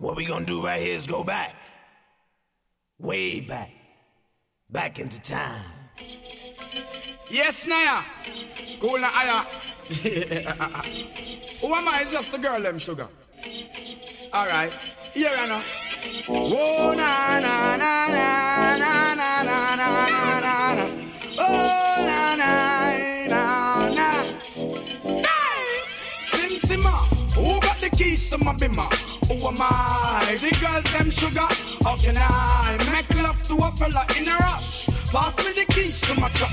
What we gonna do right here is go back. Way back. Back into time. Yes, Naya. Cool na aya. Who am I? It's just a girl, them sugar. Alright. Here I know. Oh, na na na na na na na na na na na. Oh, na na na na. Hey! Sim Simma. Who got the keys to my bimmer? Who am I? The girls, them sugar. How can I make love to a fella in a rush? Pass me the keys to my truck.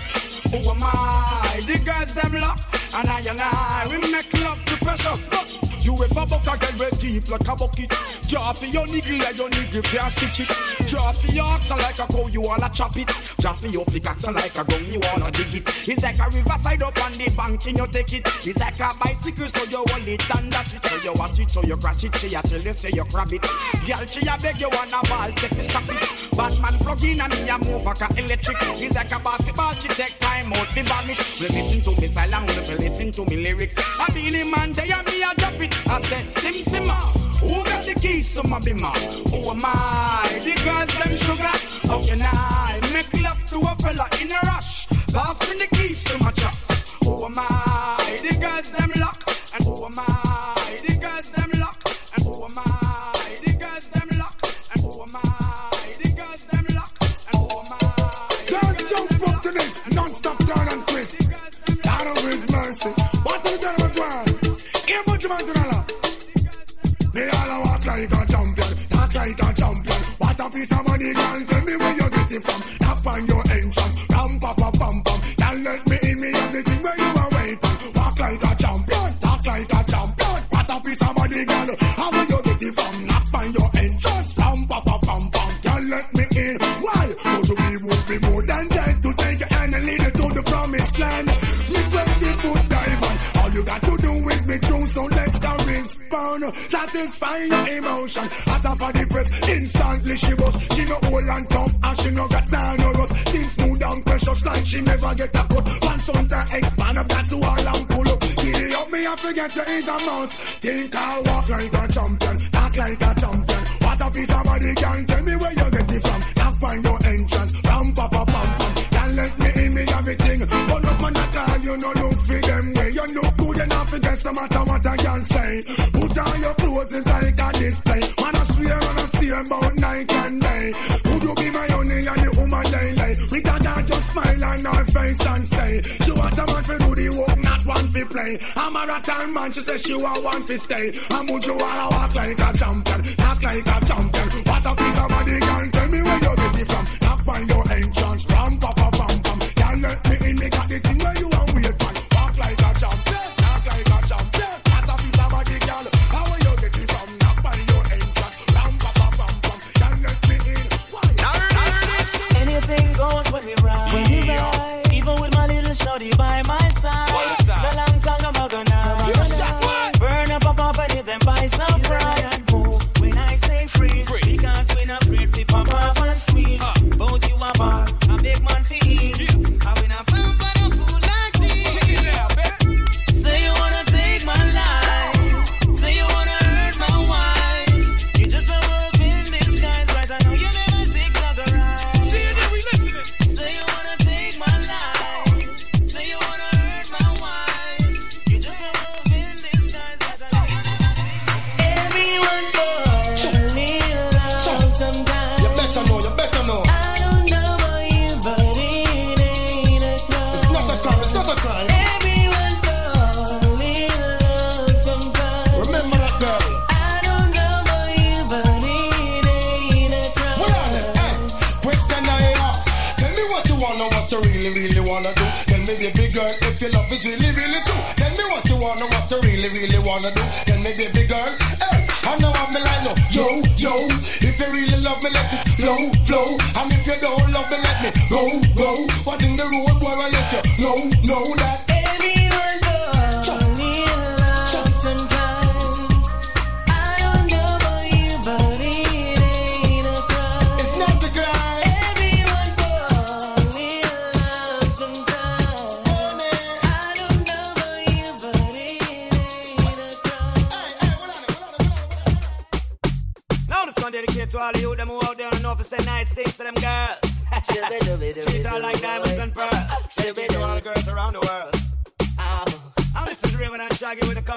Who am I? The girls, them lock. And I and I, we make love to precious. Look. You ever buck a girl red deep like a bucket? Draw for your niggle like your niggle can't stitch it. Draw for your oxen like a cow you wanna chop it. Draw for your pickaxe like a gun you wanna dig it. It's like a riverside up on the bank and you take it? It's like a bicycle so you hold it and dash it. So you watch it so you crash it She a tell you say you grab it. Girl she a beg you wanna ball take you stop it. Batman plug in and me a move like a electric. It's like a basketball she take time out fi bomb it We listen to me silent listen to me lyrics. I be the man they I said, Sim Simma, who got the keys to my bimmer? Who am I? The girls, them sugar. How can I make love to a fella in a rush? Pass me the keys to my trucks. Who am I? The girls, them lock. And who am I? The girls, them lock. And who am I? The girls, them lock. And who am I? The girls, them lock. And who am I? Girls, jump up to this non-stop turn and twist. Satisfy your emotion. Hotter for the press, instantly she was. She no old and tough, and she no got down no rust. Things smooth and precious like she never get a cut. One son to expand up that to all and pull up. Giddy up me, I forget you is a mouse. Think I walk like a champion, talk like a champion. What a piece of body can tell me where you get it from. Tap on your entrance, ram pa pa pam pam. Can let me in me everything. But up man at all, you no look for them way. You look good enough against no matter what I can say. Put on your clothes, it's like a display. Man, I swear on a steer about night and day. Would you be my only and the woman they lay? We her just smile on her face and say, She want a man for do the work, not one for play. I'm a rattan man, she say she want one for stay. And would you wanna walk like a champion, talk like a champion? What a piece of body, girl, tell me where you get it from. Me in, me got the thing baby girl, if your love is really, really true. Tell me what you wanna, what you really, really wanna do. Tell me, baby girl, hey, I know I'm the line, no. Yo, yo, if you really love me, let it flow, flow. And if you don't love me, let me go, go. What in the road, boy, I let you know, know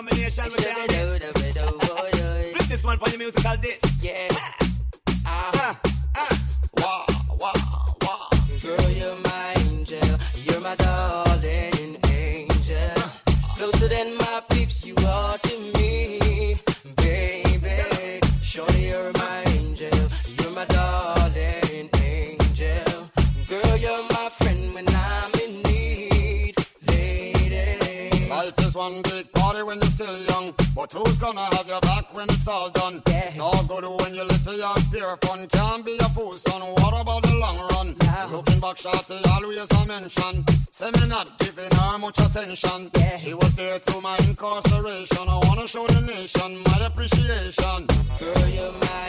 combination with them. Flip this one for the musical disc. Yeah. Ah, ah. Wah, wah, wah. Girl, you're my angel. You're my darling angel. Closer than my peeps, you are to me, baby. Surely you're my angel. You're my darling angel. Girl, you're my friend when I'm in need, lady. Life is one big party when you're still young, but who's gonna have your back when it's all done? Yeah. It's all good when you're little young, pure fun. Can't be a fool, son. What about the long run? Yeah. Looking back, shorty always a mention. Say me not giving her much attention. Yeah. She was there through my incarceration. I wanna show the nation my appreciation. Girl, you're my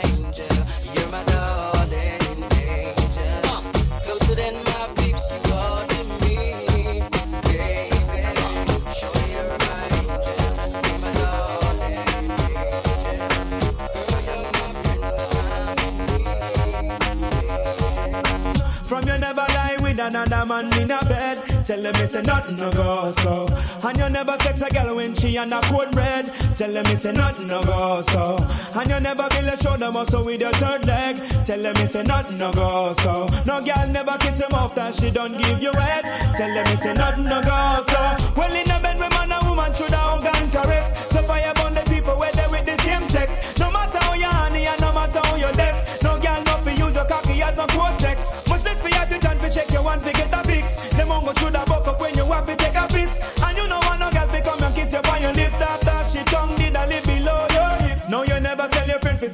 Tell them it's a nothing no go so. And you never sex a girl when she on a cold red. Tell them it's a nothing no go so. And you never build a shoulder muscle with your third leg. Tell them it's a nothing no go so. No girl never kiss him off that she don't give you head. Tell them it's a nothing no go so. Well in a bed with man and woman should have gun caress. So fire burn the people where they with the same sex. No matter how you honey and no matter how you less.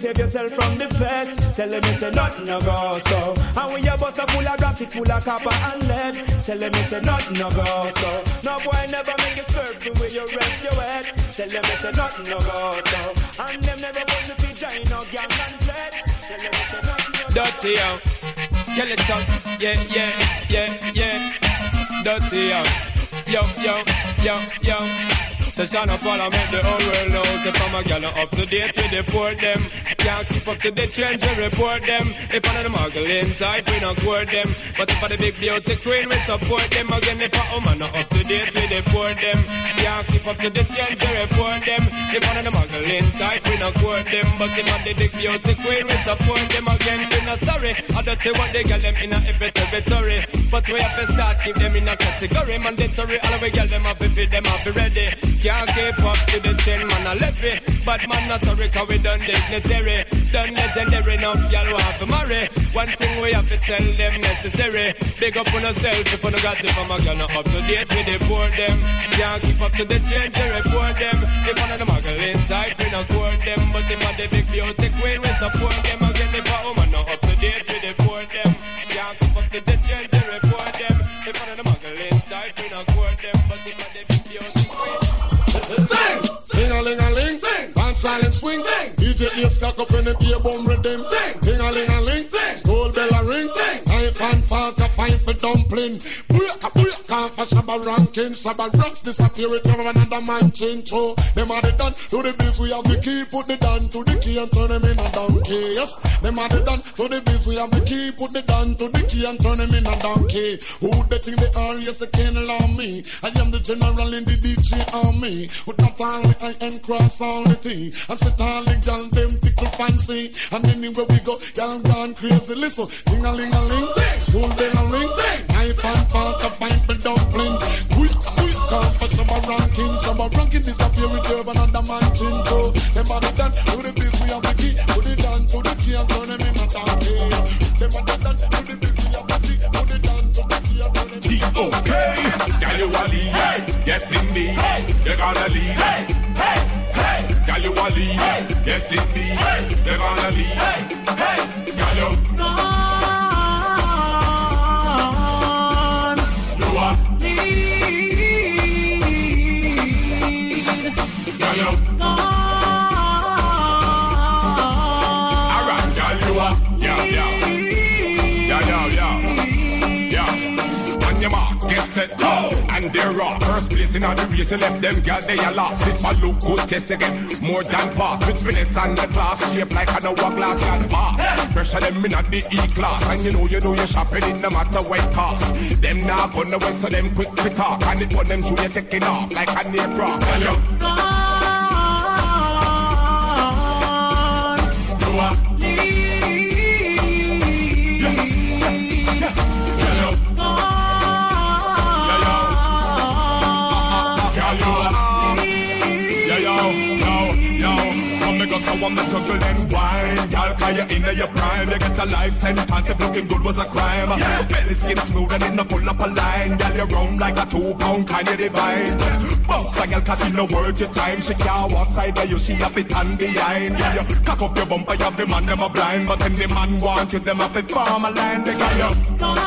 Save yourself from the feds. Tell them it's a nothing no go so. And when your bus a full of it full of copper and lead. Tell them it's a nothing no go so. No boy never make serve the way you rest your head. Tell them it's a nothing no go so. And them never want to be join no gang and pled. Tell them it's a nothing no go Dirty yo, skeletons, yeah, yeah, yeah, yeah. Dirty yo, yo, yo, yo, yo. The son of all I make the whole world know If I'm a gal up to date with the poor them. Can't keep up to the trends we report them. If one of the muggle inside we not court them. But if I the big beauty queen we support them. Again if a woman not up to date with the poor them. Can't keep up to the trends we report them. If one of the muggle inside we not court them. But if I the big beauty queen we support them. Again we not sorry. I don't say what they get them in a every territory. But we have to start keep them in a category. Mandatory all we get them up if them have to ready can't keep up to the ten man a levy But man not a Rica we done dignitary. Done legendary enough y'all want to marry. One thing we have to tell them necessary. Big up on yourself if you no got it from a girl not up to date with the poor them. Can't keep up to the change they report them. If one of the muggle inside we not court them. But if the big beauty queen we support them. Again if a woman not up to date with the poor them. Can't keep up to the change they report them. If one of the muggle inside we not court them. But silent swing, sing! DJ ear stuck up in the ear bone rhythm! Ding a ling a ling! School bell a ring! Knife and fork a fine for dumpling. For shabba ranking. Shabba rocks disappear with every another man change. So them are the done to the biz we have the key. Put the down to the key and turn them in a donkey. Yes, them are the done to the biz we have the key. Put the down to the key and turn them in a donkey. Who they think they are? Yes, they can't allow me. I am the general in the DJ army. With not only I am cross all the thing. I sit all the gal them tickle fancy. And anywhere we go, gal gone crazy. Listen, sing a ling a ling, school bell a ring, knife and fork a fight for dumpling. Quick, quick, come for some ranking. Some ranking disappear with your another man chin. So them are done to the biz we have the key. Put it down to the key and turn them in a donkey. Them are done to the biz we have the key. Put it down to the key and turn them in a donkey. Okay, girl you a lead, yes indeed, you're gonna lead. Girl you a lead, yes indeed, you're gonna lead. Said, go, and they're raw. First place in the race, you left them girl, they are lost. It my look good, test again, more than pass. With finesse and the class, shape like an hourglass and pass. Pressure them in at the E-class, and you know you know you're shopping it no matter what cost. Them now gonna so them quick to talk, and it want them show you taking off like a near So I'm the juggle and wine. Y'all cause you're in your prime. You get a life sentence. If looking good was a crime. Belly skin smooth and in a pull up a line. Y'all you round like a two pound kind of divine. Bounce a girl cause she no worth your time. She can't walk side of you, she have it hand behind. Yeah, you cock up your bumper, you have the man them a blind. But then the man want you, them have to farm a line. They got you. You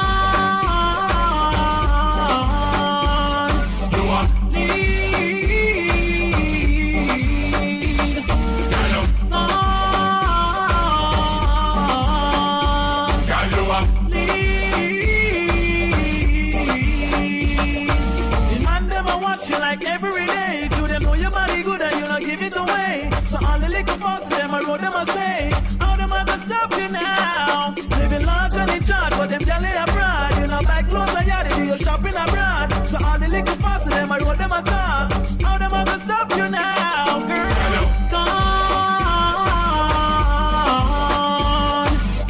now? Living large on the chart, but them jelly abroad. You know buy clothes and yard, do your shopping abroad. So all the little fuss them I wrote them a talk. How them go stop you now, girl? Gone.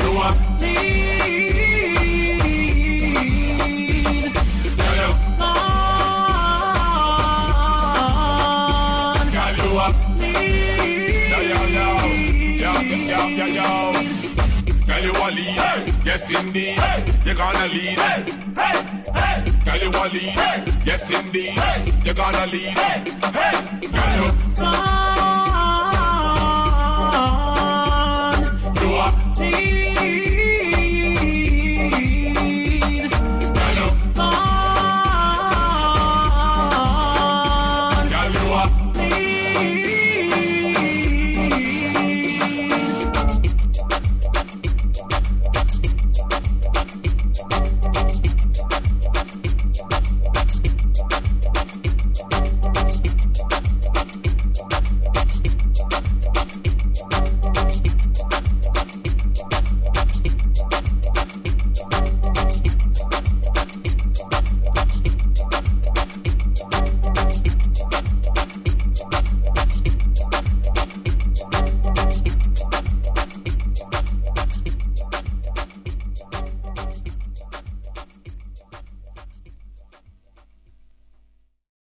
You are Need. Gone. Girl, you are Yo, yo, yo Yo, yo, yo, yo Girl, you a lead. Yes, indeed. You're gonna lead. Girl, you a lead. Yes, indeed. You're gonna lead. Girl, you. Gone. You are.